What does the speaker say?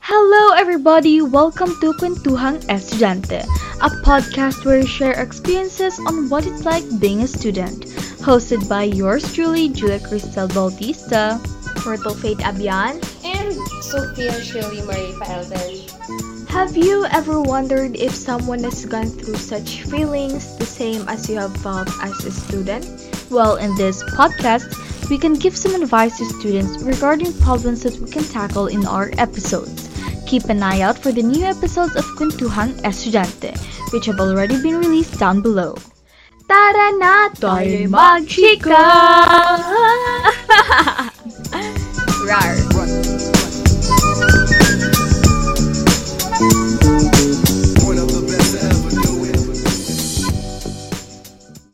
Hello, everybody! Welcome to Kwentuhang Estudyante, a podcast where we share experiences on what it's like being a student. Hosted by yours truly, Julia Cristelle Bautista, Myrtle Faith Abian, and Sophia Shirley Marrie Pailden. Have you ever wondered if someone has gone through such feelings the same as you have felt as a student? Well, in this podcast, we can give some advice to students regarding problems that we can tackle in our episodes. Keep an eye out for the new episodes of Kwentuhang Estudyante, which have already been released down below. Tara na tayo'y magchika!